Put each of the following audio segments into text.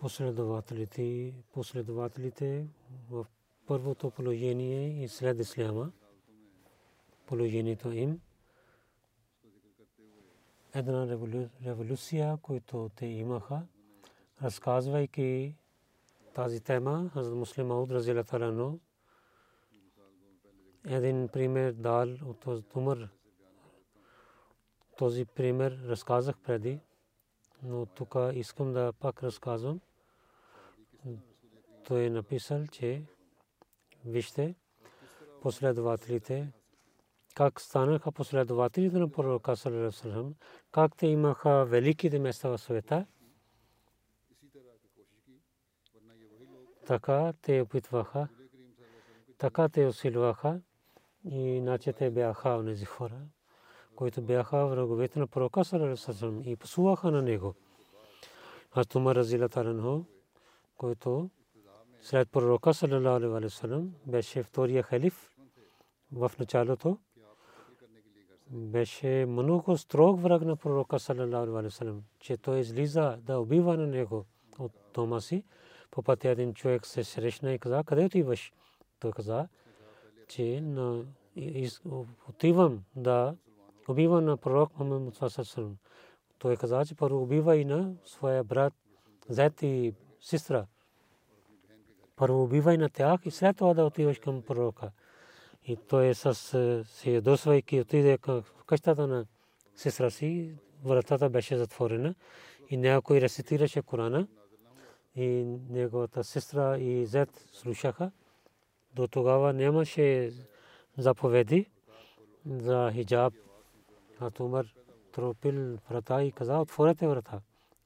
Последователите, последователите в първото положение и след исляма, положението им, една революция, която те имаха, разказвайки тази тема, Хазрат Муслим Ауд Разилатарано, един пример дал от Умар. Този пример разказах преди, но тук искам да пак разказвам той е написал, че вижте последователите, как станаха последователите на пророка Салерасалам, как те имаха великите места в света, така те опитваха, така те усилваха и иначе те бяха онези хора, които бяха враговете на пророка Салерасалам и посуваха на него. Аз Тумар Разила Таранхо, който след пророка саллалаху алейхи ва саллям беше втория халиф в началото беше много строг враг на пророка саллалаху алейхи ва саллям че той излиза да убива на него от дома си по пътя един човек се срещна първо убивай на тях и след това да отиваш към пророка. И той с се ядосвайки отиде в къщата на сестра си, вратата беше затворена и някой рецитираше Корана и неговата сестра и зет слушаха. До тогава нямаше заповеди за хиджаб. А Умар тропил врата и каза, отворете врата.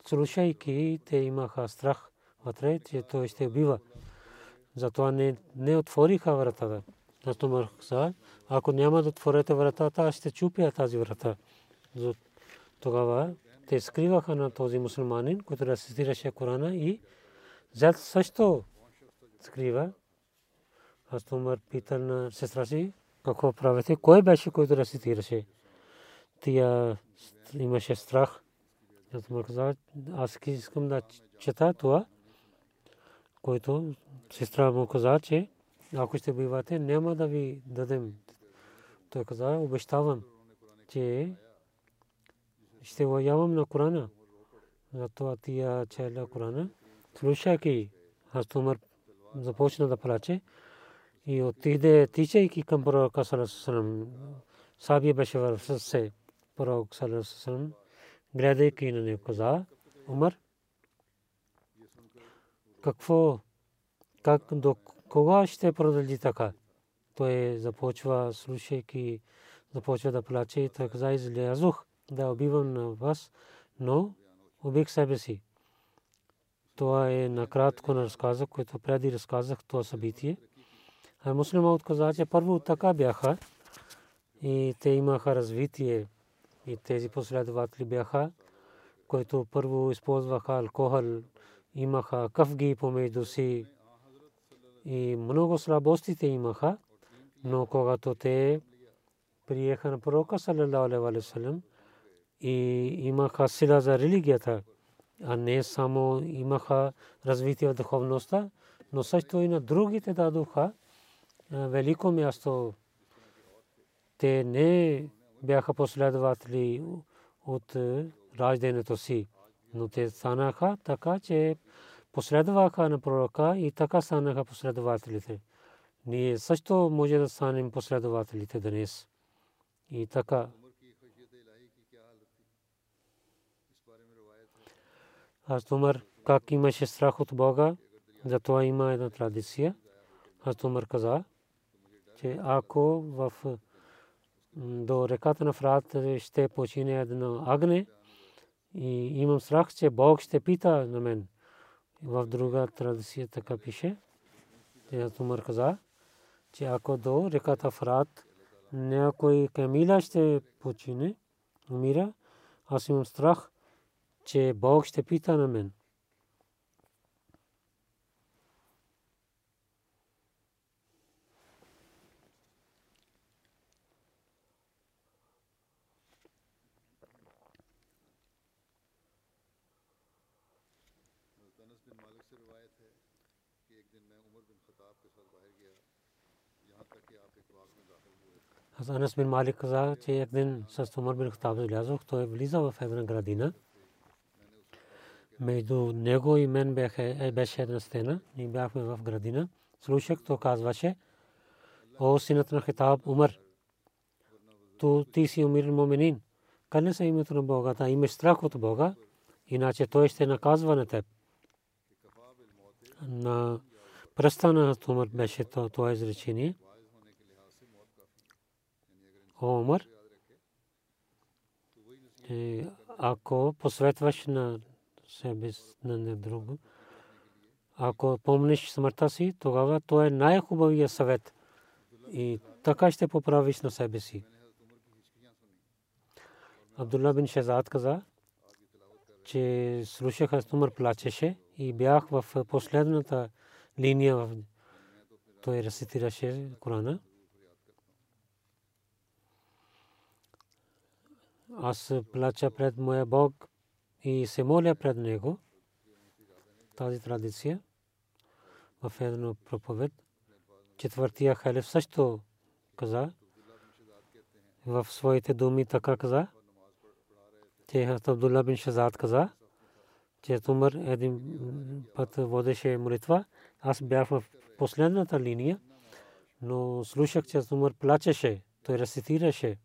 Слушайки, те имаха страх вътре, че той ще убива. Затова не, не отвориха вратата. Умар каза, ако няма да отворите вратата, аз ще чупя тази врата. Тогава те скриваха на този мусулманин, който рецитираше Корана и зад също скрива. Аз Умар питал на сестра си, какво правите? Кой беше, който рецитираше? Тя имаше страх. Зато Умар каза, аз искам да чета това, който сестра му каза, че ако ще бивате, няма да ви дадем. Той каза, обещавам, че ще воявам на Корана. Затова тия чела Корана. Слушайки, аз Умар започна да плаче и отиде, тичайки към пророка Саласалам. Сабия беше в сърце. Пророк Саласалам, гледайки на него, каза, Умар, какво как до кога ще продължи така? Той започва, слушайки, започва да плаче и каза, излязох да убивам на вас, но убих себе си. Това е накратко на разказа, което преди разказах това събитие. Муслима отказа, че първо така бяха и те имаха развитие и тези последователи бяха, които първо използваха алкохол, имаха къвги помежду си и много слабостите имаха, но когато те приеха на пророка вассалам и имаха сила за религията, а не само имаха развитие в духовността, но също и на другите дадоха велико място. Те не бяха последователи от раждането си, но те станаха така, че последваха на пророка и така станаха последователите. Ние също може да станем последователите днес. И така. Аз Умар как имаше страх от Бога, затова има една традиция. Аз Умар каза, че ако в до реката на Фрат ще почине едно агне и имам страх, че Бог ще пита на мен. В друга традиция така пише. Аз Умар каза, че ако до реката Фрат някой камила ще почине, умира, аз имам страх, че Бог ще пита на мен. Анас бин Малик каза, че един с Умар бин Хатаб излязох, той влиза в една градина. Между него и мен е, беше една стена. Ние бяхме в градина. Слушах, то казваше, о синът на Хитаб Умар, ту ти си умир моминин. Къде се името на Бога, та имаш страх от Бога, иначе той ще наказва на теб. На пръста на Умар беше това изречение. Омар, е, ако посветваш на себе на друго, ако помниш смъртта си, тогава то е най-хубавия съвет. И така ще поправиш на себе си. Абдулла бин Шазад каза, че слушах аз Умар плачеше и бях в последната линия. Той рецитираше Корана. Аз плача пред моя Бог и се моля пред Него. Тази традиция в една проповед. Четвъртия халиф също каза в своите думи така каза, че Хазрат Абдулла бин Шазад каза, че Тумър един път водеше молитва. Аз бях в последната линия, но слушах, че Тумър плачеше, той рецитираше.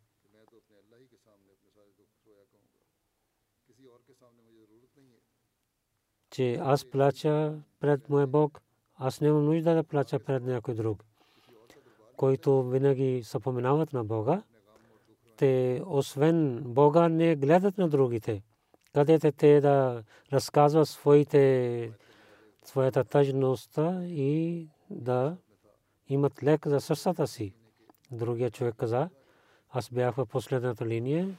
Че аз плача пред моя Бог, аз нямам нужда да плача пред някой друг, който винаги съпоменават на Бога. Те, освен Бога, не гледат на другите. Където те да разказват своите, своята тъжност и да имат лек за сърцата си. Другия човек каза, аз бях в последната линия.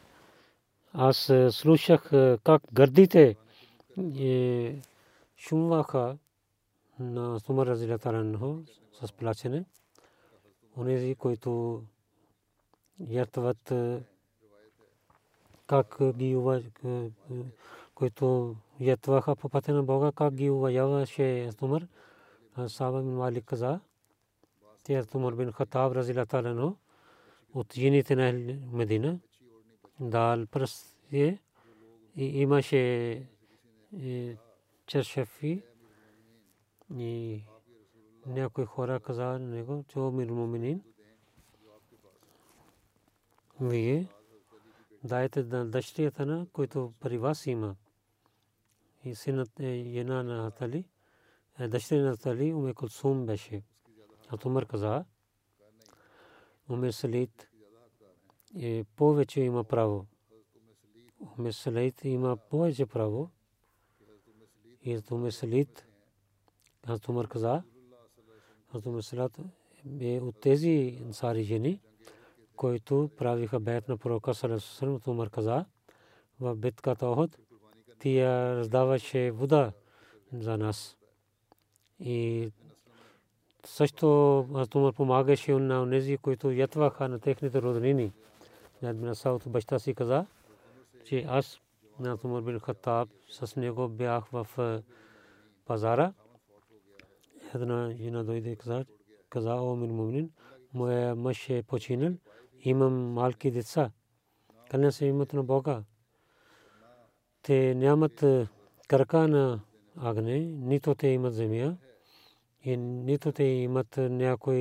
Аз слушах как гърдите шумваха на Сумар Разилатаранхо с плачене. Онези, които ятват как ги които ятваха по пътя на Бога, как ги уважаваше Сумар. Саба бин Малик каза, те Сумар бин Хатаб Разилатаранхо от жените на Медина дал пръст и имаше чершефи и някои хора каза на него, че о мир муминин, вие дайте на дъщерята на, който при вас има. И синът е една на Тали, дъщеря на Тали, Уме Кулсум беше. А Тумър каза, Уме Салит е повече има право. Уме Салит има повече право и Hazrat Umar Salit, Hazrat Umar каза, Hazrat Umar Salat е от тези ансари жени, които правиха бед на пророка Салесусалам от Умар каза в битката Охот, тия раздаваше вода за нас. И също Умар помагаше на тези, които ятваха на техните роднини. Над Саут баща си каза, че аз на Умар бин Хаттаб с него бях в пазара. Една жена дойде и каза, каза о мин мумин, моя мъж е починал, имам малки деца. Кълня се имат на Бога. Те нямат крака на агне, нито те имат земя, и нито те имат някой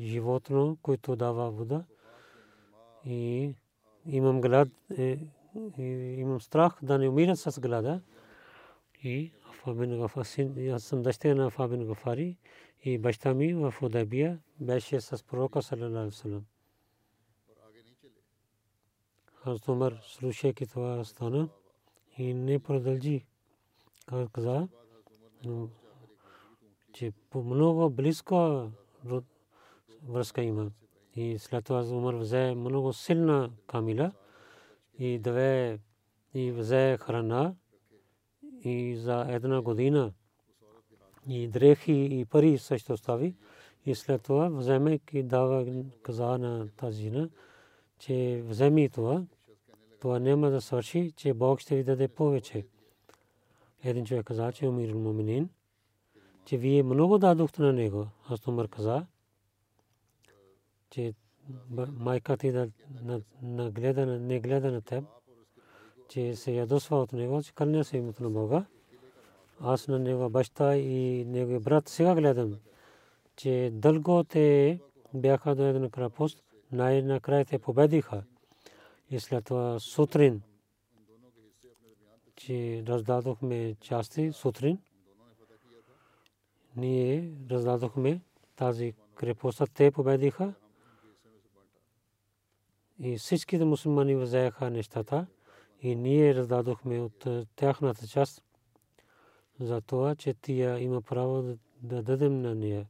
животно, който дава вода. И имам глад, имам страх да не умират с глада. И Фабин Гафари, аз съм дъщеря на Фабин Гафари и баща ми в Удайбия беше с пророка салалалаху алейхи Хазрат Умар слушайки това стана и не продължи. Каза, че по много близко връзка има. И след това Умар взе много силна камила и две и взе храна и за една година и дрехи и пари също остави. И след това вземайки дава каза на тази жена, че вземи това, това няма да свърши, че Бог ще ви даде повече. Един човек каза, че умир муминин, че вие много дадохте на него. Аз Умар каза, че майка ти да не гледа на теб, че се ядосва от него, че кълня се името на Бога. Аз на него баща и неговия брат сега гледам, че дълго те бяха до един крапост, най-накрая те победиха. И след това сутрин, че раздадохме части сутрин, ние раздадохме тази крепост, те победиха и всичките мусулмани взеха нещата и ние раздадохме от тяхната част за това, че тия има право да дадем на нея.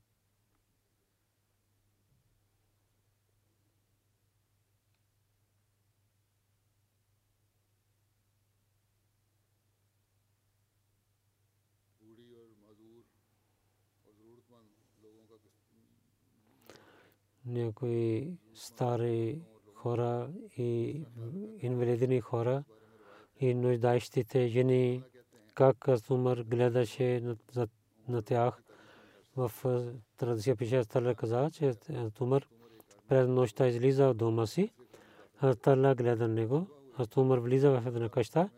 някои стари хора и инвалидни хора и нуждаещите жени, как Умар гледаше на тях. В традиция пише Тала каза, че Умар през нощта излиза от дома си. Тала гледа него. Умар влиза в една къща.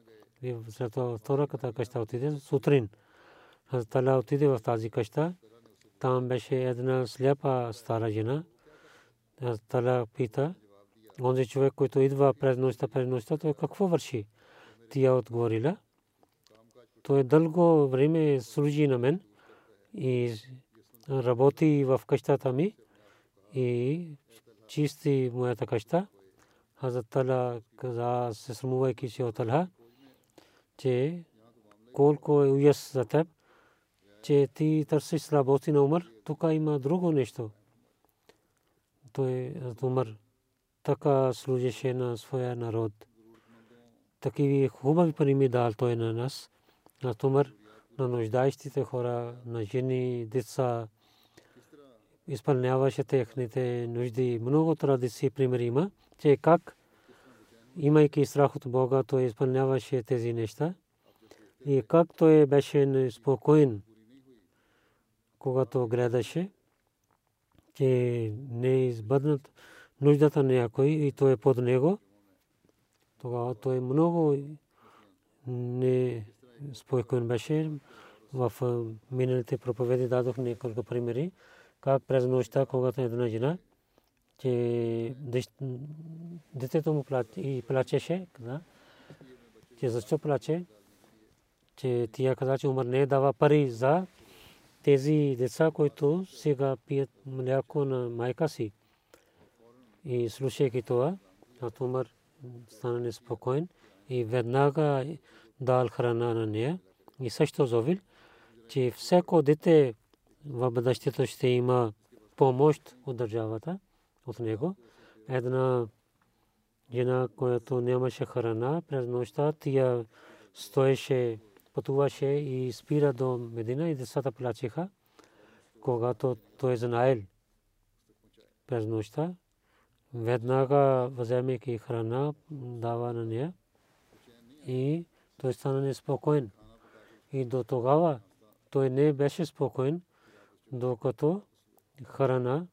И след това втората къща отиде сутрин. Тала отиде в тази къща. Там беше една сляпа стара жена. Тала пита, онзи човек, който идва през нощта, през нощта, той какво върши? Тя отговорила, той дълго време служи на мен и работи в къщата ми и чисти моята къща. Хазрат Тала каза, се срамувайки се от Талха, че колко е уяс за теб, че ти търсиш слабости на Умар, тук има друго нещо той Умар така служеше на своя народ. Такива хубави пари дал той на нас. На Умар, на нуждаещите хора, на жени, деца, изпълняваше техните нужди. Много традиции примери има, че как, имайки страх от Бога, той изпълняваше тези неща. И как той беше спокоен, когато гледаше че не избъднат нуждата на някой и той е под него, тогава той много не спокоен беше. В миналите проповеди дадох няколко примери, как през нощта, когато една жена, че детето му и плачеше, каза, че защо плаче, че тя каза, че умър не дава пари за тези деца, които сега пият мляко на майка си. И слушайки това, Умар стана неспокоен и веднага дал храна на нея. И също зовил, че всяко дете в бъдещето ще има помощ от държавата от него. Една жена, която нямаше храна през нощта, тя стоеше, пътуваше и спира до Медина и децата плачеха. Когато той знаел през нощта, веднага вземайки храна, дава на нея и той стана неспокоен. И до тогава той не беше спокоен, докато храна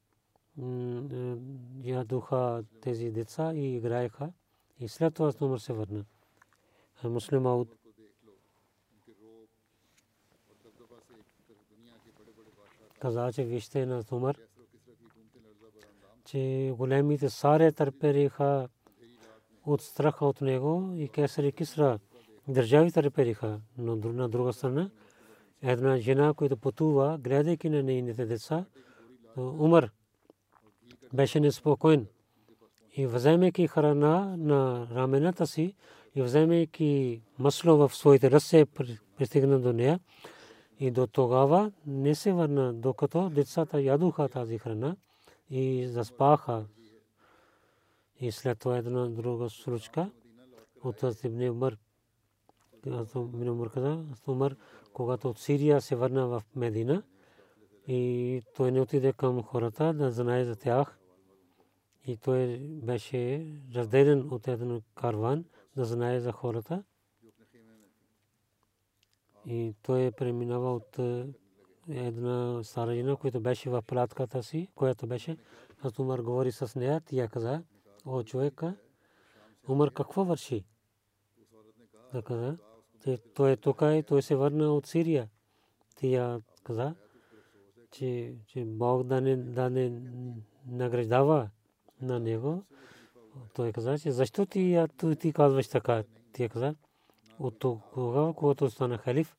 ядоха тези деца и играеха. И след това Умар се върна. Муслим Ауд каза, че вижте на Умар, че големите саре търпериха от страха от него и кесари кисра държави търпериха. Но на друга страна, една жена, която пътува, гледайки на нейните деца, Умар беше неспокоен. И вземайки храна на рамената си и вземайки масло в своите ръце, пристигна до нея. И до тогава не се върна, докато децата ядоха тази храна и заспаха. И след това една друга случка от Ибн Умар. Ибн Умар каза, Умар, когато от Сирия се върна в Медина и той не отиде към хората да знае за тях. И той беше разделен от един карван да знае за хората. И той преминава от една стара жена, която беше в палатката си, която беше. Аз Умар говори с нея, тя каза, о човека, Умар какво върши? Да каза, той е тук и той се върна от Сирия. Тя каза, че, че Бог да не, да не награждава на него. Той каза, че защо ти, ти казваш така? Тя каза, от тогава, когато стана халиф,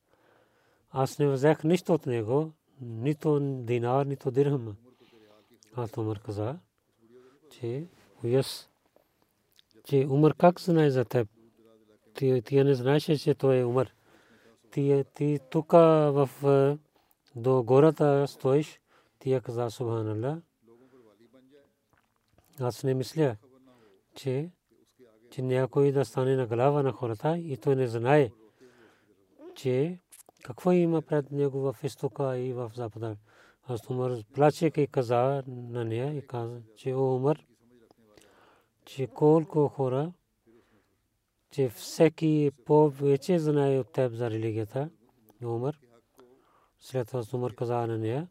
аз не взех нищо от него, нито динар, нито дирхам. А Умар каза, че уяс, че Умар как знае за теб? Ти, ти не знаеш, че той е Умар. Ти, ти тук в до гората стоиш, ти каза Субханалlah. Аз не мисля, че че някой да стане на глава на хората и той не знае, че какво има пред него в изтока и в запада. Аз Умар плачеки и каза на нея и каза, че о че колко хора, че всеки повече знае от теб за религията, Умар. След това Умар каза на нея,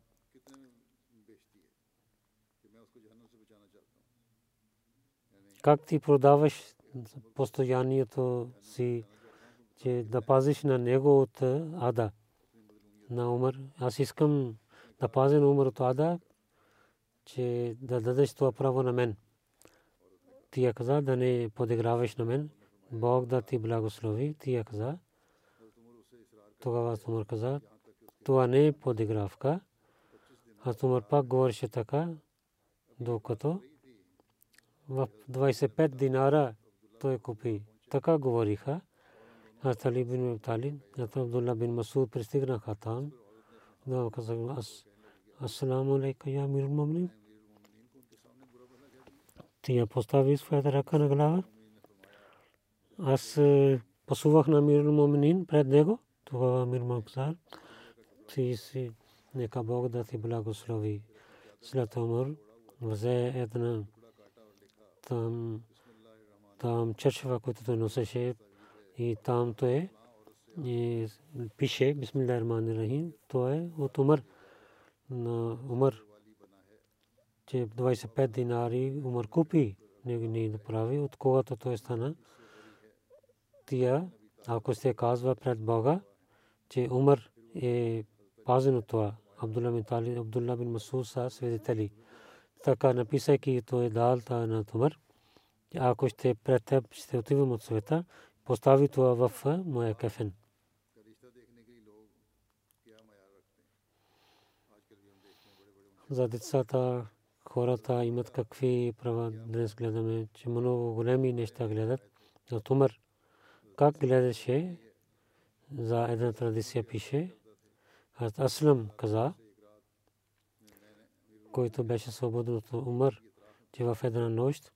как ти продаваш постояннието си, че да пазиш на него от ада на Умар. Аз искам да пазя на Умар от ада, че да дадеш това право на мен. Ти я каза да не подиграваш на мен. Бог да ти благослови. Ти я каза. Тогава Умар каза, това не е подигравка. Аз Умар пак говореше така, докато в 25 динара той купи. Така говориха. Аз Али бин Талиб, Абдулла бин Масуд пристигнаха там. Да казах, Асаламу алейка, я мир мумин. Тия постави своята ръка на глава. Аз пасувах на мир мумин пред него. Това мир мумин ти си, нека Бог да ти благослови. След Умар взе една там там чершева, който той носеше и там той е пише Бисмиллахир Рахманир Рахим. То е от Умар на Умар, че 25 динари Умар купи, не не направи, от когато той стана. Тия, ако се казва пред Бога, че Умар е пазен от това, Абдулла бин Тали, Абдулла бин Масуд са свидетели. Така написайки той дал на Умар, ако ще пред теб ще отивам от света, постави това в моя кафен. За децата, хората имат какви права. Днес гледаме, че много големи неща гледат. Но Тумър как гледаше за една традиция пише. Аслам каза, който беше свободен от Умар, че в една нощ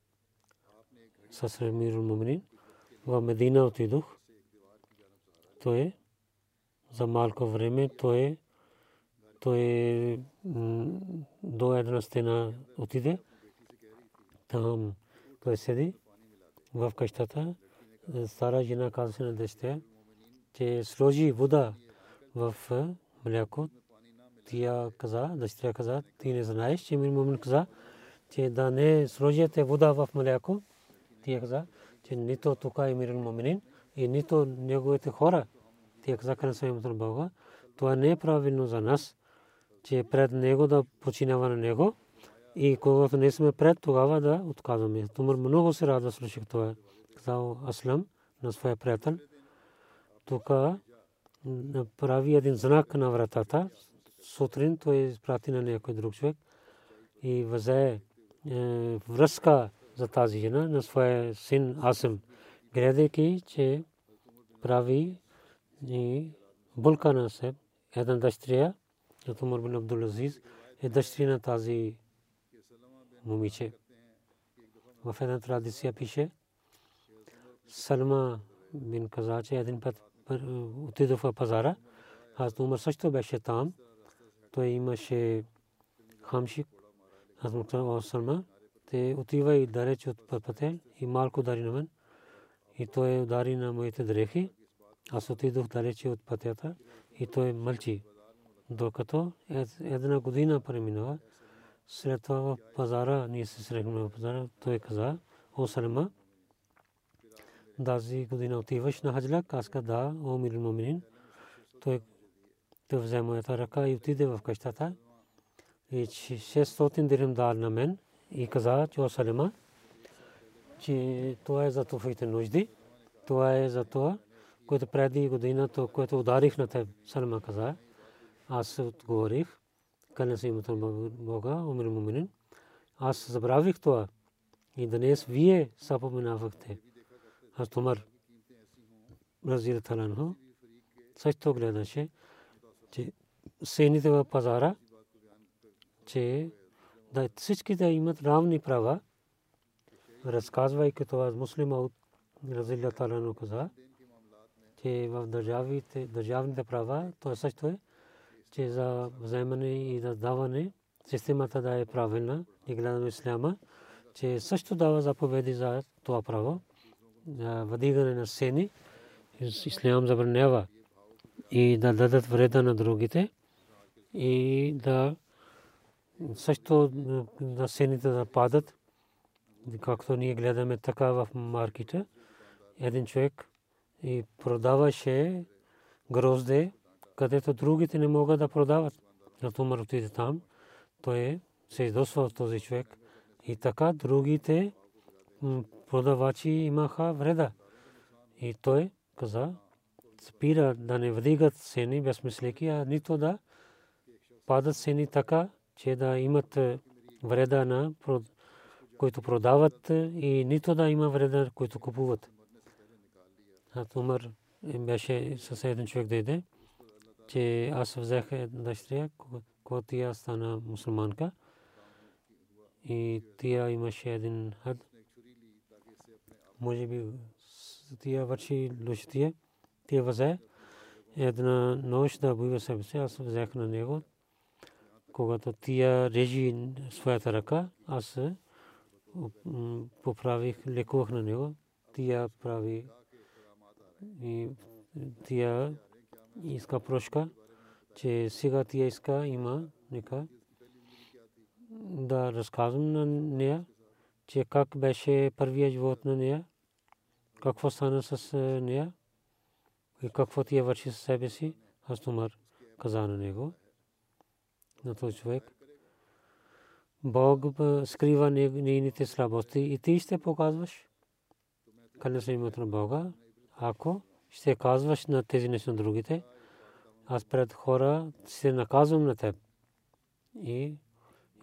с Ремирул Муминин в Медина отидох. Той за малко време той той до една стена отиде. Там той седи в къщата. Стара жена каза на дъщеря, че сложи вода в мляко. Тя каза, дъщеря каза, ти не знаеш, че ми мумин каза, че да не сложите вода в мляко. Тя каза, че нито тук е мирен муминин и нито неговите хора. Тя каза към своим Бога, това не е правилно за нас, че пред него да починава на него и когато не сме пред, тогава да отказваме. Тумър много се радва слушах това. Казал Аслам на своя приятел. Тук прави един знак на вратата. Сутрин той изпрати на някой друг човек и взе е, връзка за тази жена на своя син Асим, гледайки, че прави и булка на себе. Една дъщеря, от Умар бин Абдул Азиз, е дъщеря на тази момиче. В една традиция пише, Салма бин каза, че един път отидох в пазара. Аз Умар също беше там. Той имаше хамшик. Аз му казах, Салма, те отива и далеч от пътя и малко дари на мен. И той удари на моите дрехи. Аз отидох далече от пътята и той мълчи. Докато една година преминава, след това в пазара, ние се срещнахме в пазара, той каза, о Салма, тази година отиваш на хаджлак, аз каза, да, о мир муминин. Той той взе моята ръка и отиде в къщата и 600 дирим дал на мен и каза, че о Салма, че това е за твоите нужди, това е за това, което преди годината, което ударих на теб, Салма каза. Аз отговорих, каля се името на Бога, умир муминин. Аз забравих това. И днес вие съпоменавахте. Аз Тумар, Разир Таланхо, също гледаше, че сените в пазара, че да всички да имат равни права, разказвайки това муслима от Разилля Таланхо каза, че в държавите, държавните права, то също е, че за вземане и за даване системата да е правилна и гледаме исляма, че също дава заповеди за това право, въдигане на сени, ислям забранява и да дадат вреда на другите и да също да сените да падат, както ние гледаме така в маркета. Един човек и продаваше грозде, където другите не могат да продават. Зато Умар отиде там, той се издосва от този човек. И така другите продавачи имаха вреда. И той каза, спира да не вдигат цени безмисленки, а нито да падат цени така, че да имат вреда на които продават и нито да има вреда, които купуват. Умар беше със един човек да иде, че аз взех дъщеря, когато тя стана мусулманка и тя имаше един хад. Може би тя върши лошития. Тя взе една нощ да бива себе си. Аз взех на него. Когато тя режи своята ръка, аз поправих, лекувах на него. Тя прави и тя иска прошка, че сега тя иска има нека да разказвам на нея, че как беше първия живот на нея, какво стана с нея и какво тя върши със себе си. Аз Тумар каза на него, на този човек. Бог скрива нейните слабости и ти ще показваш. Къде се името на Бога, ако ще казваш на тези неща на другите, аз пред хора ще наказвам на теб. И,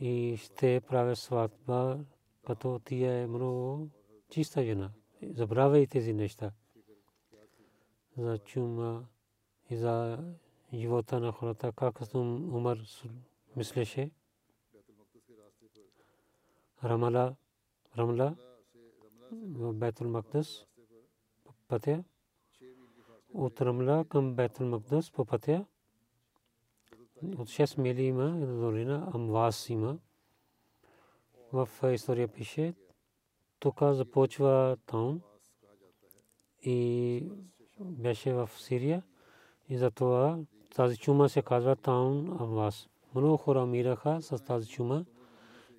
и ще правя сватба, като ти е много чиста жена. Забравяй тези неща. За чума и за живота на хората, как Умар мислеше. Рамала, Рамла Бетул Мақдас пътя от Рамла към Бетул Мақдас по пътя от 6 мили има една долина Амвас има. В история пише, тук започва таун и беше в Сирия и затова тази чума се казва таун Амвас. Много хора умираха с тази чума.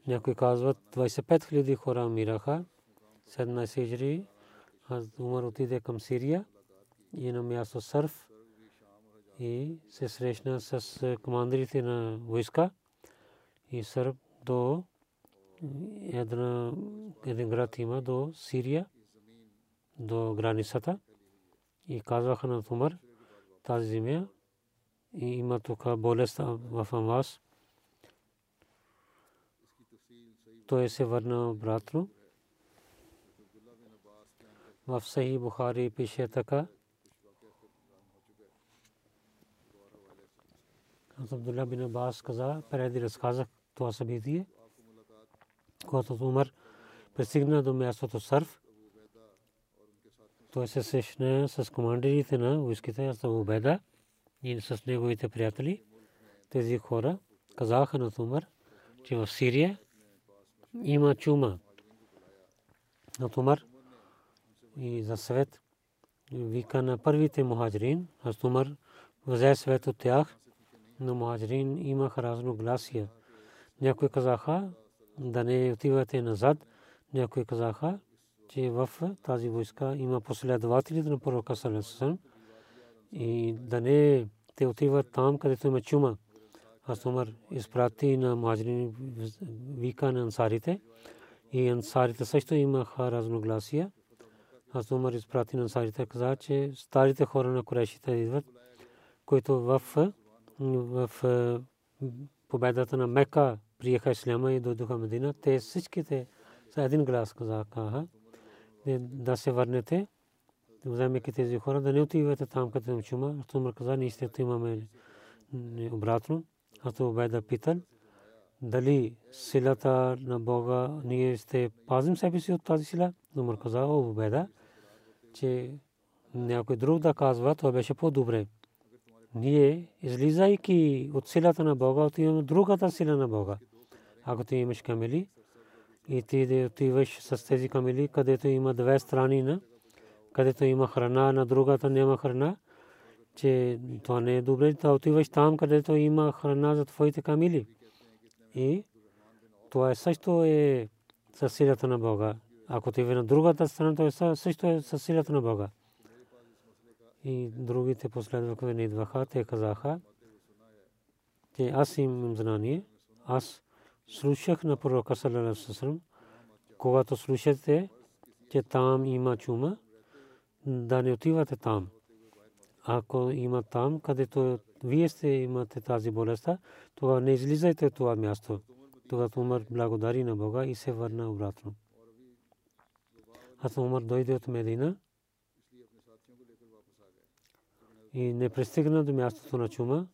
Някои казват 25 хиляди хора умираха. 17 хиджри Умар отиде към Сирия и на място Сърф и се срещна с командирите на войска и Сърф до една, един град има до Сирия, до границата и казваха на Умар тази земя и има тук болест в Амвас. Той се върна обратно. В Сахи Бухари пише така. Абдулла бин Абас каза, преди разказах това събитие, когато Умар пристигна до мястото Сърф, той се срещна с командирите на войските Астабу Беда и с неговите приятели. Тези хора казаха на Умар, че в Сирия има чума. На Умар и за свет вика на първите мухаджирин, аз Умар взе свет от тях, но мухаджирин имаха разногласия. Някои казаха да не отивате назад, някои казаха, че в тази войска има последователи на пророка Салесалам и да не те отиват там, където има чума. Аз Умар изпрати на мухаджирин вика на ансарите и ансарите също имаха разногласия. Аз Умар изпрати на ансарите каза, че старите хора на Курешите идват, които в в победата на Мека приеха исляма и дойдоха Медина. Те всичките за един глас казаха да се върнете, вземайки тези хора, да не отивате там, където им чума. Аз каза, ние сте имаме обратно. Аз това да питал, дали силата на Бога ние ще пазим себе си от тази сила. Умар каза, о, Беда, че някой друг да казва, това беше по-добре ние, излизайки от силата на Бога, отиваме другата сила на Бога. Ако ти имаш камели и ти отиваш с тези камели, където има две страни, на, където има храна, на другата няма храна, че това не е добре, да отиваш там, където има храна за твоите камели. И това е също е със силата на Бога. Ако ти на другата страна, то е също е със силата на Бога и другите последователи не идваха, те казаха, че аз имам знание, аз слушах на пророка Салалаласалам, когато слушате, че там има чума, да не отивате там. Ако има там, където вие сте имате тази болест, тогава не излизайте от това място. Тогава Умар благодари на Бога и се върна обратно. Аз Умар дойде от Медина и не пристигна до мястото на чума.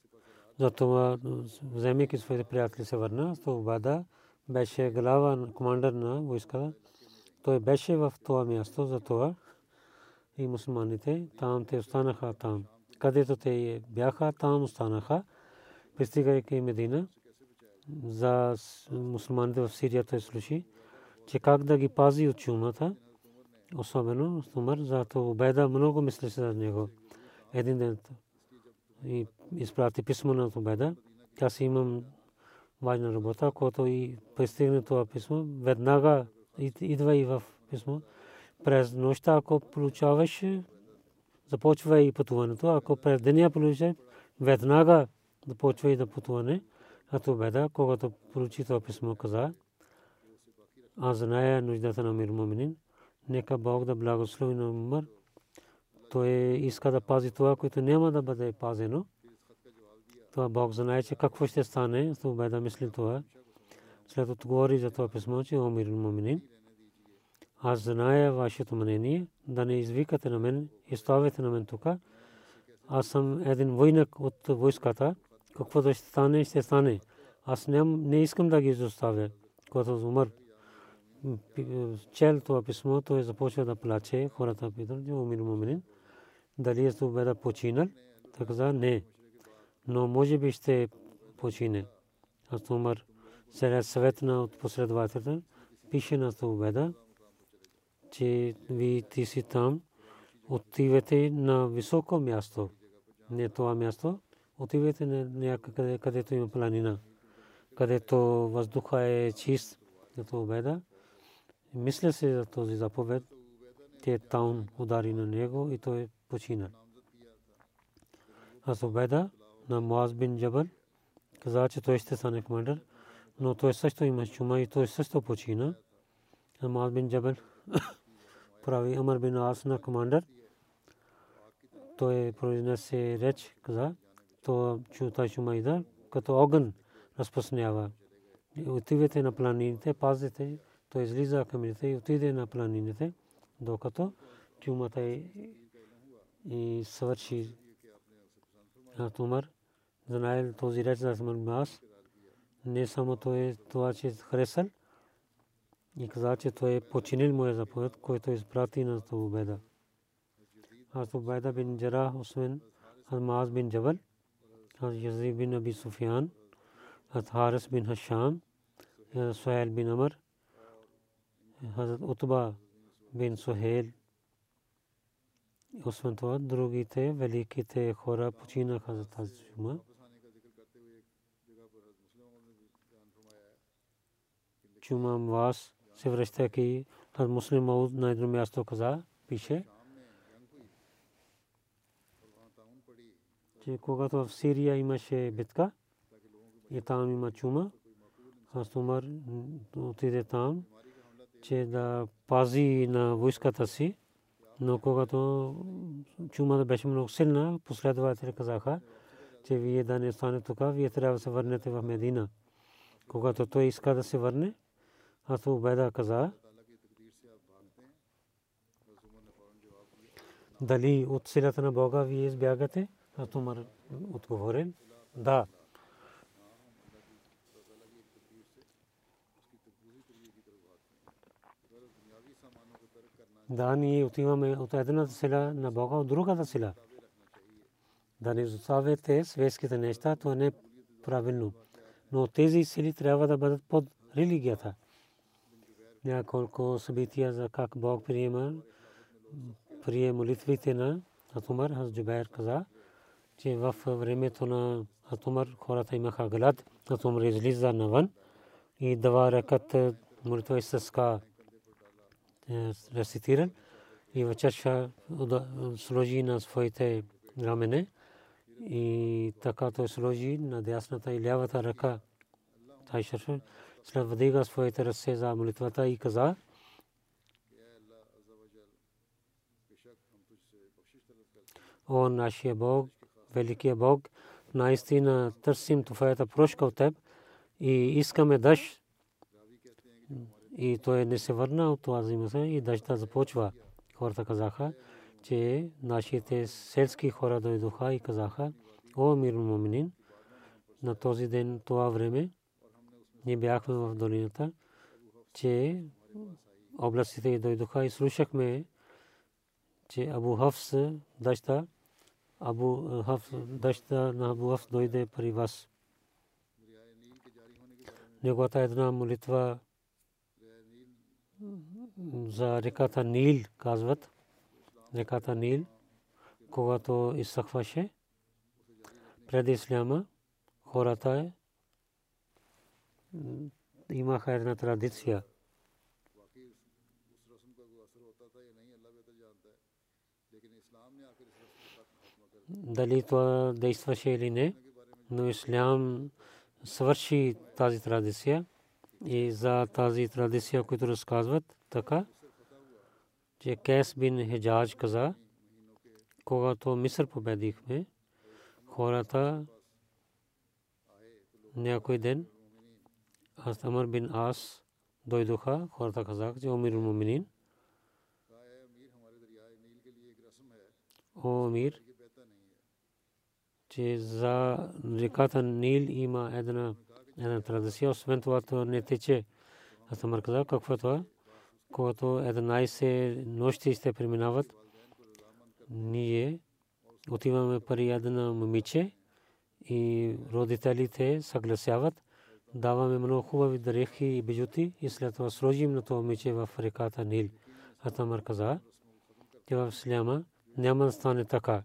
Затова, вземайки своите приятели, се върна. То Бада беше глава, командър на войска. Той беше в това място, затова и мусулманите там те останаха там. Където те бяха, там останаха, пристигайки Медина. За мусулманите в Сирия той слуши, че как да ги пази от чумата, особено Умар, зато Обеда много мислеше за него един ден и изпрати писмо на Тубеда. Аз имам важна работа, когато и пристигне това писмо, веднага идва и в писмо. През нощта, ако получаваш, започва и пътуването. Ако през деня получаваш, веднага започва и да пътуване. А Тубеда, когато получи това писмо, каза, аз зная нуждата на мир Муминин. Нека Бог да благослови на Умар той иска да пази това, което няма да бъде пазено. Това Бог знае, че какво ще стане. Това да мисли това. След отговори за това писмо, че Омир Муминин. Аз зная вашето мнение, да не извикате на мен и ставите на мен тук. Аз съм един войнак от войската. Каквото ще стане, ще стане. Аз не, не искам да ги изоставя. Когато умър, чел това писмо, той започва да плаче. Хората питат, че Умир Муминин, дали е Убеда починал? Той каза, не. Но може би ще почине. Аз Умар, след съвет на от последователите, пише на Убеда, че ви ти си там, отивате на високо място. Не това място, отивате на някъде, където има планина, където въздуха е чист, като обеда. Мисля се за този заповед, те таун удари на него и той почина. Аз обеда на Муаз бин Джабал каза, че той ще стане командър, но той също има чума и той също почина. Муаз бин Джабал прави Амар бин Ас на командър. Той произнесе реч, каза, то чута чумайда, като огън разпространява. Отивате на планините, пазите, той излиза камените и отиде на планините, докато чумата и свърши Умар. Знаел този реч за Мас. Не само той това, че харесал, и каза, че той е починил моя заповед, който изпрати на Убеда. Аз Убеда бин Джара, освен Алмаз бин Джабал, аз Язид бин Аби Суфиян, аз Харис бин Хашам, аз Сухайл бин Амр, Хазрат Утба бин Сухейл. Освен това, другите великите хора починаха за тази чума. Чума Мвас се връщайки аз муслим Мауд на едно място каза, пише, че когато в Сирия имаше битка и там има чума, аз Умар отиде там, че да пази на войската си, но когато чумата беше много силна, последователи казаха, че вие да не стане тук, вие трябва да се върнете в Медина. Когато той иска да се върне, аз Убеда каза, дали от силата на Бога вие избягате? Аз Умар отговорил, да. Да, ние отиваме от едната сила на Бога, от другата сила. Да не изоставяте светските неща, това не е правилно. Но тези сили трябва да бъдат под религията няколко събития за как Бог приема прие молитвите на Атумар. Аз Джубайр каза, че в времето на Атумар хората имаха глад. Атумар излиза навън и два ръкат молитва Исъска рецитиран и вечерша сложи на своите рамене и така той сложи на дясната и лявата ръка. Тай шарфа след вдига своите ръце за молитвата и каза, О, нашия Бог, великия Бог, наистина търсим твоята прошка от теб и искаме дъжд. И той не се върна от това зимата и дъжда започва. Хората казаха, че нашите селски хора дойдоха и казаха, О, мир муминин, на този ден, това време, ние бяхме в долината, че областите дойдоха и слушахме, че Абу Хафс дъща, Абу Хафс дъща на Абу Хафс дойде при вас. Неговата една молитва за реката Нил, казват. Реката Нил, когато изсъхваше, преди исляма, хората имаха една традиция. Дали това действаше или не, но Ислам свърши тази традиция и за тази традиция, която разказват така, че Кес бин Хеджаж каза, когато Мисър победихме, хората някой ден аз Амар бин Ас дойдоха, хората казаха, че Омир Муминин. О, Амир, че за реката Нил има една една традиция, освен това то не тече Аз Амар каза, какво е това? Когато 11 нощи ще преминават, ние отиваме при една момиче и родителите съгласяват, даваме много хубави дрехи и бижути и след това сложим на това момиче в реката Нил. Атамар каза, че в Исляма няма да стане така.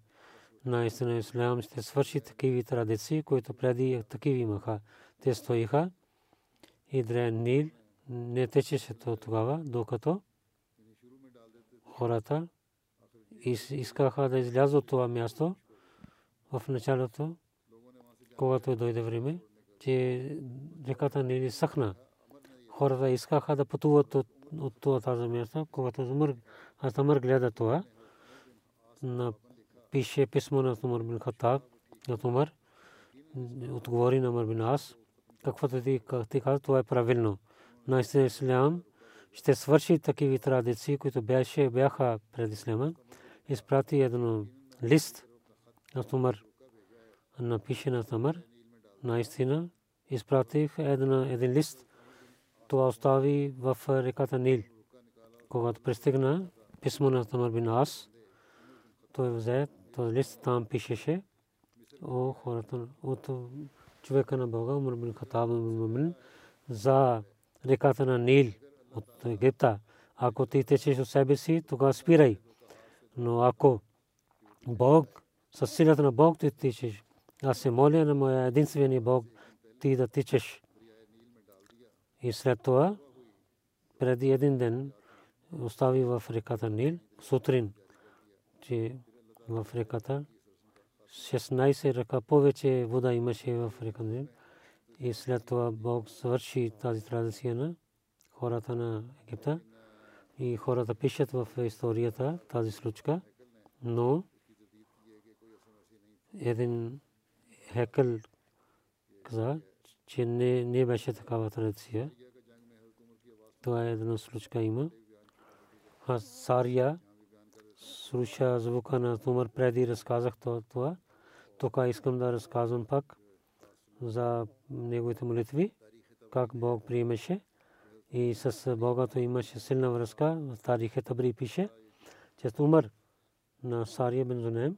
Наистина Ислям ще свърши такива традиции, които преди такива имаха. Те стоиха и дрен Нил не течеше тогава, докато хората искаха да излязат от това място в началото, когато дойде време, че реката не съхна. Хората искаха да пътуват от, от това тази място, когато Умар, аз Умар гледа това, напише писмо на Умар бин Хаттаб, на отговори на Умар бин Ас, каквото ти, ти каза, това е правилно. Наистина Ислям ще свърши такива традиции, които бяха, бяха пред Ислама. Изпрати един лист на напише на Умар, наистина изпратих един лист. Това остави в реката Нил. Когато пристигна писмо на Тамар бин Ас, той взе този лист, там пишеше о хората от човека на Бога, Умар бин Хатаб за реката на Нил от Египта. Ако ти течеш от себе си, тогава спирай. Но ако Бог, със силата на Бог ти течеш, аз се моля на моя единствения Бог, ти да тичаш. И след това, преди един ден, остави в реката Нил, сутрин, че в реката 16 ръка повече вода имаше в река Нил. И след това Бог свърши тази традиция на хората на Египта. И хората пишат в историята тази случка. Но един хекъл каза, че не, не беше такава традиция. Това е една случка има. Аз Сария слуша звука на Тумър преди разказах това. Тук искам да разказвам пак за неговите молитви, как Бог приемеше и с Бога то имаше силна връзка. В Тарихе Табри пише, че Тумър на Сария бен Зунем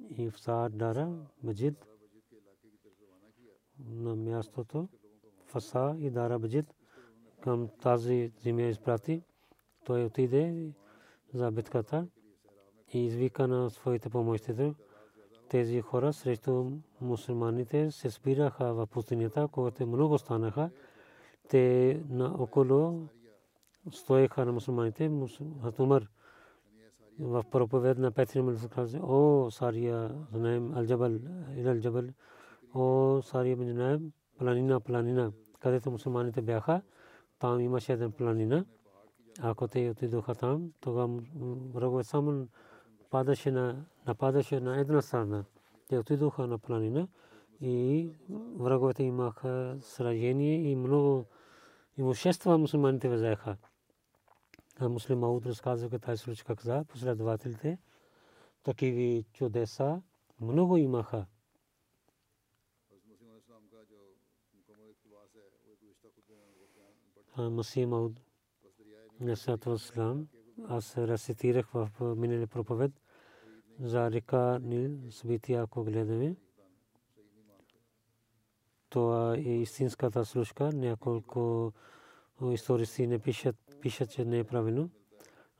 и в Дара Маджид на мястото Фаса и Дара Баджид към тази земя изпрати. Той отиде за битката и извика на своите помощите. Тези хора срещу мусулманите се спираха в пустинята, когато много станаха. Те на около стоеха на мусулманите. Хатумар в проповед на Петри Милф каза, о, Сария, знаем, Алджабал, Илал Джабал, о Сария бин планина планина където мусулманите бяха там имаше един планина. Ако те отидоха там тогава врагове само падаше на нападаше на една страна. Те отидоха на планина и враговете имаха сражение и много имущества мусулманите взеха. А муслим Мауд разказва тази случка каза последователите такива чудеса много имаха. Масih Мауд Насат Васлам. Аз рецитирах в миналия проповед за река Нил събития, ако гледаме. Това е истинската слушка. Няколко историци не пишат, пишат, че не е.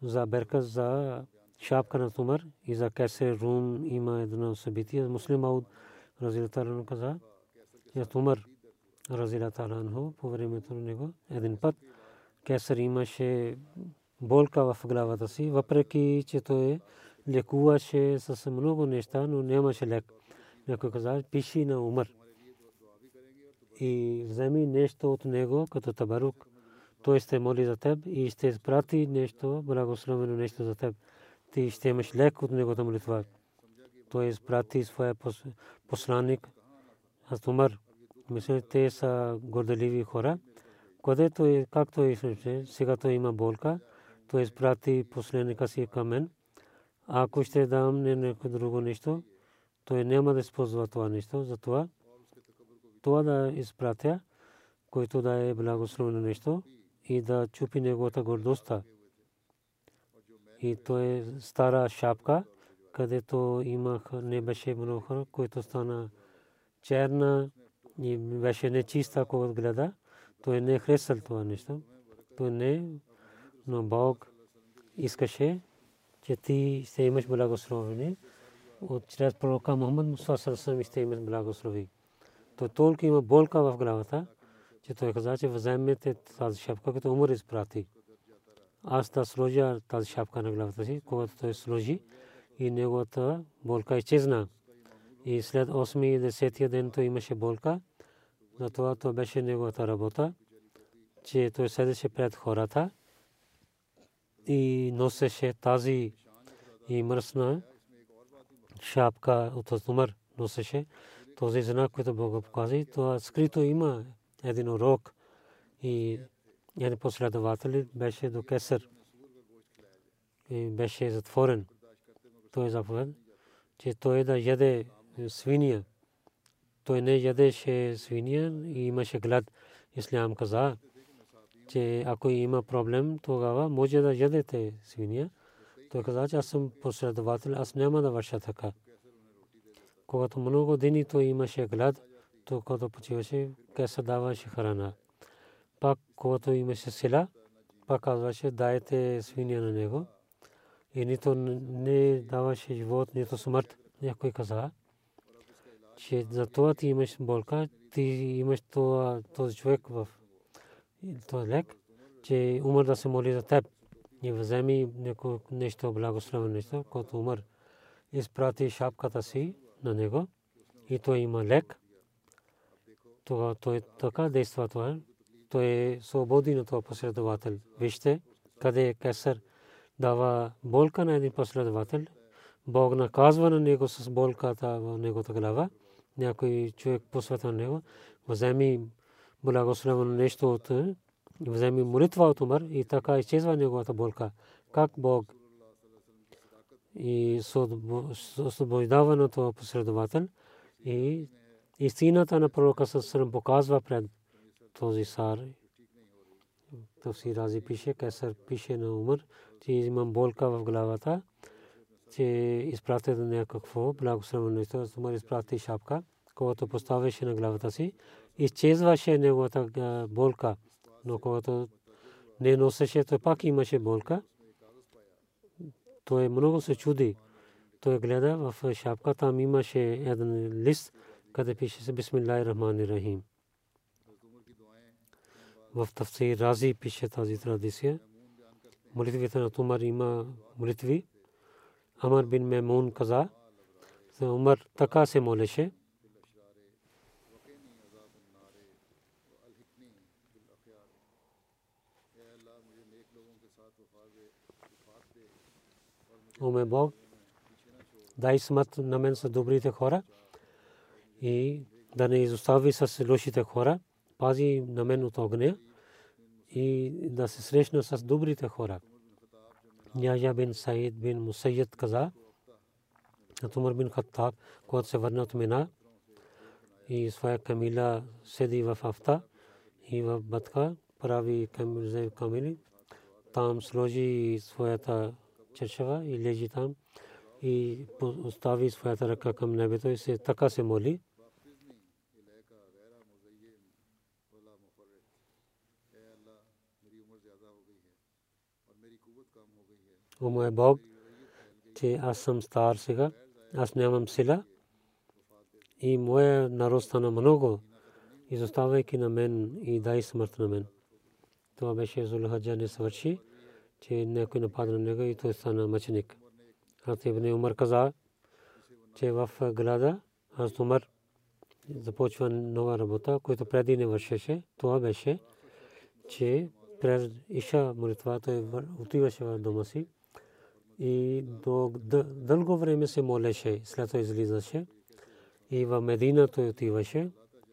За Берка, за шапка на Тумар и за Кесе Рум има едно събитие. Муслим Мауд Разилтарано каза, че Тумар Разила Таланхо по времето на него. Един път Кесър имаше болка в главата си, въпреки че той лекуваше с много неща, но нямаше лек. Някой каза, пиши на Умар и вземи нещо от него като табарук. Той ще моли за теб и ще изпрати нещо, благословено нещо за теб. Ти ще имаш лек от неговата молитва. Той изпрати своя посланник, аз Умар. Мисля, те са горделиви хора. Където е, както е, сега той има болка, той изпрати последника си към мен. Ако ще дам някое друго нещо, той няма да използва това нещо. Затова това да изпратя, който да е благословено нещо и да чупи неговата гордостта. И то е стара шапка, където имах, не беше много хора, който стана черна и беше нечиста, когато гледа. Той не е хресал това нещо. Той не, но Бог искаше, че ти ще имаш благословение. От чрез пророка Мухаммад Муса Сарсам ще имаш благослови. То толкова има болка в главата, че той каза, че вземете тази шапка, като умър изпрати. Аз да сложа тази шапка на главата си, когато той сложи и неговата болка изчезна. И след 8 и 10 ден той имаше болка. Затова това беше неговата работа, че той седеше пред хората и носеше тази и мръсна шапка от умър носеше. Този знак, който Бог показа, това скрито има един урок и един последовател беше до Кесър и беше затворен. Той е заповед, че той да яде свиния. Той не ядеше свиния и имаше глад. Ислям каза, че ако има проблем, тогава може да ядете свиния. Той каза, че аз съм последовател, аз няма да върша така. Когато много дни той имаше глад, то когато почиваше, къса даваше храна. Пак когато имаше сила, пак казваше, дайте свиния на него. И нито не даваше живот, нито смърт. Някой каза, че за това ти имаш болка, ти имаш това, този човек в този лек, че умър да се моли за теб. И вземи нещо благословено нещо, който умър. Изпрати шапката си на него и той има лек. Това той така действа това. Той е свободи на това последовател. Вижте къде е кесър дава болка на един последовател. Бог наказва на него с болката в неговата глава. Някой човек посветва на него. Вземи благословено нещо от вземи молитва от умър и така изчезва неговата болка. Как Бог и освобождава на това последовател и истината на пророка Сасрам показва пред този сар. Тавси Рази пише, Кесър пише на Умър, че имам болка в главата, че изпрати да някакво благословено. Умър изпрати шапка, когато поставяше на главата си, изчезваше неговата болка, но когато не носеше, то пак имаше болка. Той много се чуди. Той гледа в шапка, там имаше един лист, къде пише се Бисмиллахи Рахмани Рахим. В Тавсир Рази пише тази традиция. Молитвите на Тумар има молитви. Амар бин Мемун каза, Умар така се молеше. О ме Бог, дай смърт на мен с добрите хора и да не изостави с лошите хора. Пази на мен от огня и да се срещна с добрите хора. Яжа бин Саид бин Мусайят каза, Умар бин Хаттаб, когато се върна от Мина и своя камила седи в авта и в батка, прави камили. Там сложи своята чершава и лежи там и остави своята ръка към небето и се така се моли. О мой Бог, че аз съм стар сега, аз нямам сила и моя народ стана много, изоставайки на мен и дай смърт на мен. Това беше Зулхаджа не свърши, че някой нападна на него и той стана мъченик. Аз Ибн Умар каза, че в града аз Умар започва нова работа, която преди не вършеше. Това беше, че през Иша молитва той отиваше в дома си и дълго време се молеше, след това излизаше и в Медина той отиваше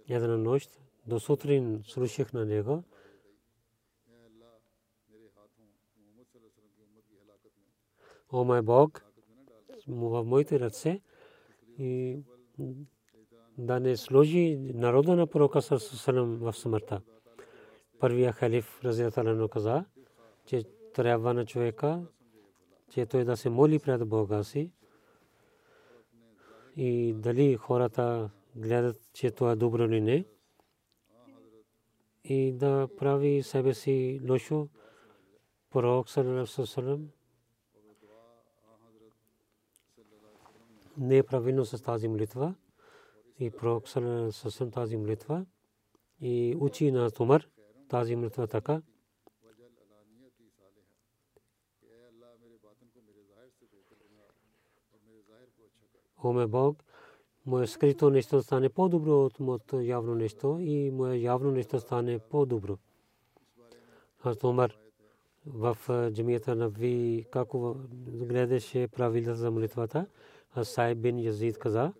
една нощ, до сутрин слушах на него. О мой Бог, в моите ръце и да не сложи народа на пророка в смъртта. първия халиф Разияталано каза, че трябва на човека, че той да се моли пред Бога си. И дали хората гледат, че това е добро или не. И да прави себе си лошо. Пророк Салам не е правилно с тази молитва. И пророк Салам тази молитва. И учи на Тумар тази молитва така. О ме Бог, мое скрито нещо стане по-добро от моето явно нещо и мое явно нещо стане по-добро. Аз Тумар в джамията на Ви, како гледаше правилата за молитвата, а Сайб бин Язид каза,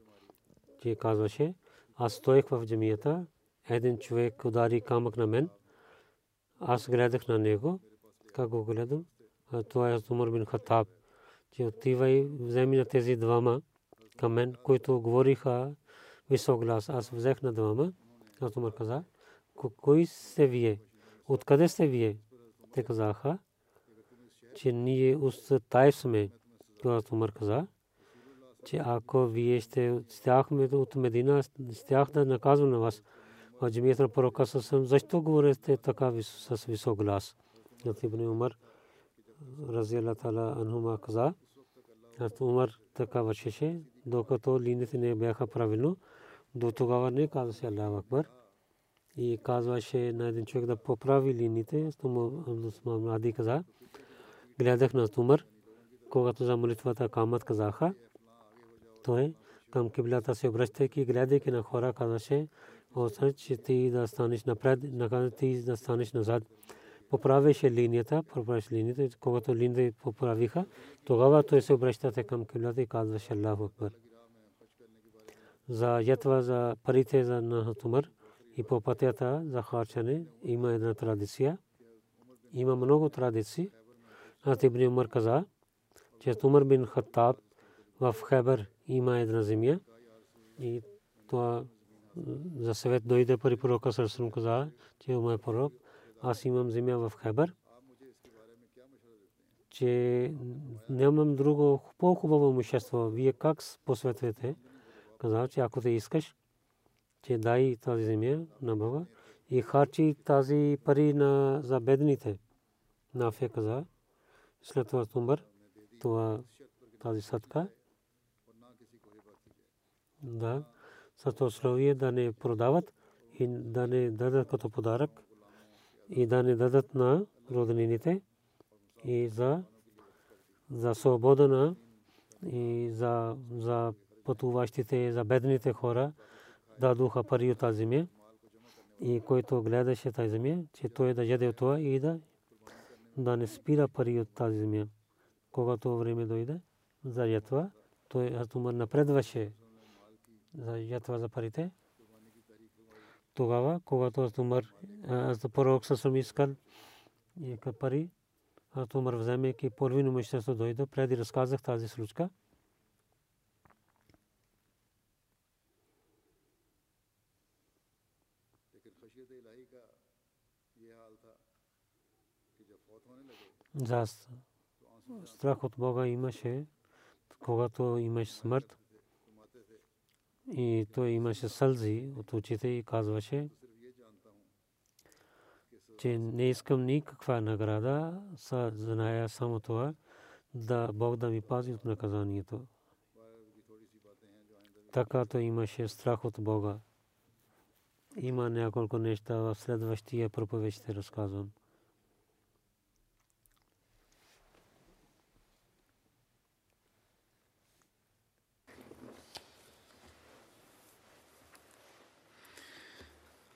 че казваше, аз стоех в джамията, един човек удари камък на мен, аз гледах на него, как го гледам, а това е Умар бин Хатаб, че отивай, вземи на тези двама към мен, които говориха висок глас. Аз взех на двама, аз Умар каза, кои сте вие? Откъде сте вие? Те казаха, че ние тай сме. Това Умар каза, че ако вие ще стяхме от Медина, стях да наказвам на вас. А джамията на пророка съм, защо говорите така с висок глас? Ибн Умар, рази Аллах Тала Анхума каза, Умар така вършеше, докато линиите не бяха правилно, до тогава не казваше Аллах Акбар. И казваше на един човек да поправи линиите, Ади каза, гледах на Умар, когато за молитвата камат казаха, той към киблата се обръщайки, гледайки на хора, казваше, че ти да станеш напред, наказа ти да станеш назад. Поправяше линията, поправяше линията, когато линията поправиха, тогава той се обръщате към киблата и казваше Аллаху Акбар. За ятва за парите за Нахатумър и по пътята за харчане има една традиция. Има много традиции. Ат Ибн Умар каза, че Тумар бин Хаттаб в Хебър има една земя и това за съвет дойде при пророка Сърсъм каза, че мой пророк, аз имам земя в Хебър, че нямам друго по-хубаво имущество. Вие как посветвате? Каза, че ако те искаш, че дай тази земя на Бога и харчи тази пари на, за бедните. Нафия каза, след това Тумбър, това тази садка. Да с условие да не продават и да не дадат като подарък и да не дадат на роднините и за за свобода на и за за пътуващите, за бедните хора дадоха пари от тази земя и който гледаше тази земя, че той да яде от това и да да не спира пари от тази земя. Когато време дойде за ятва, той Азумар напредваше за ятва за парите. Тогава, когато аз умър, аз пророк съм искал пари, аз умър вземайки половин имущество дойде, преди разказах тази случка. За страх от Бога имаше, когато имаш смърт и той имаше сълзи от очите и казваше, че не искам никаква награда, са зная само това, да Бог да ми пази от наказанието. Така то имаше страх от Бога. Има няколко неща в следващия проповед ще разказвам.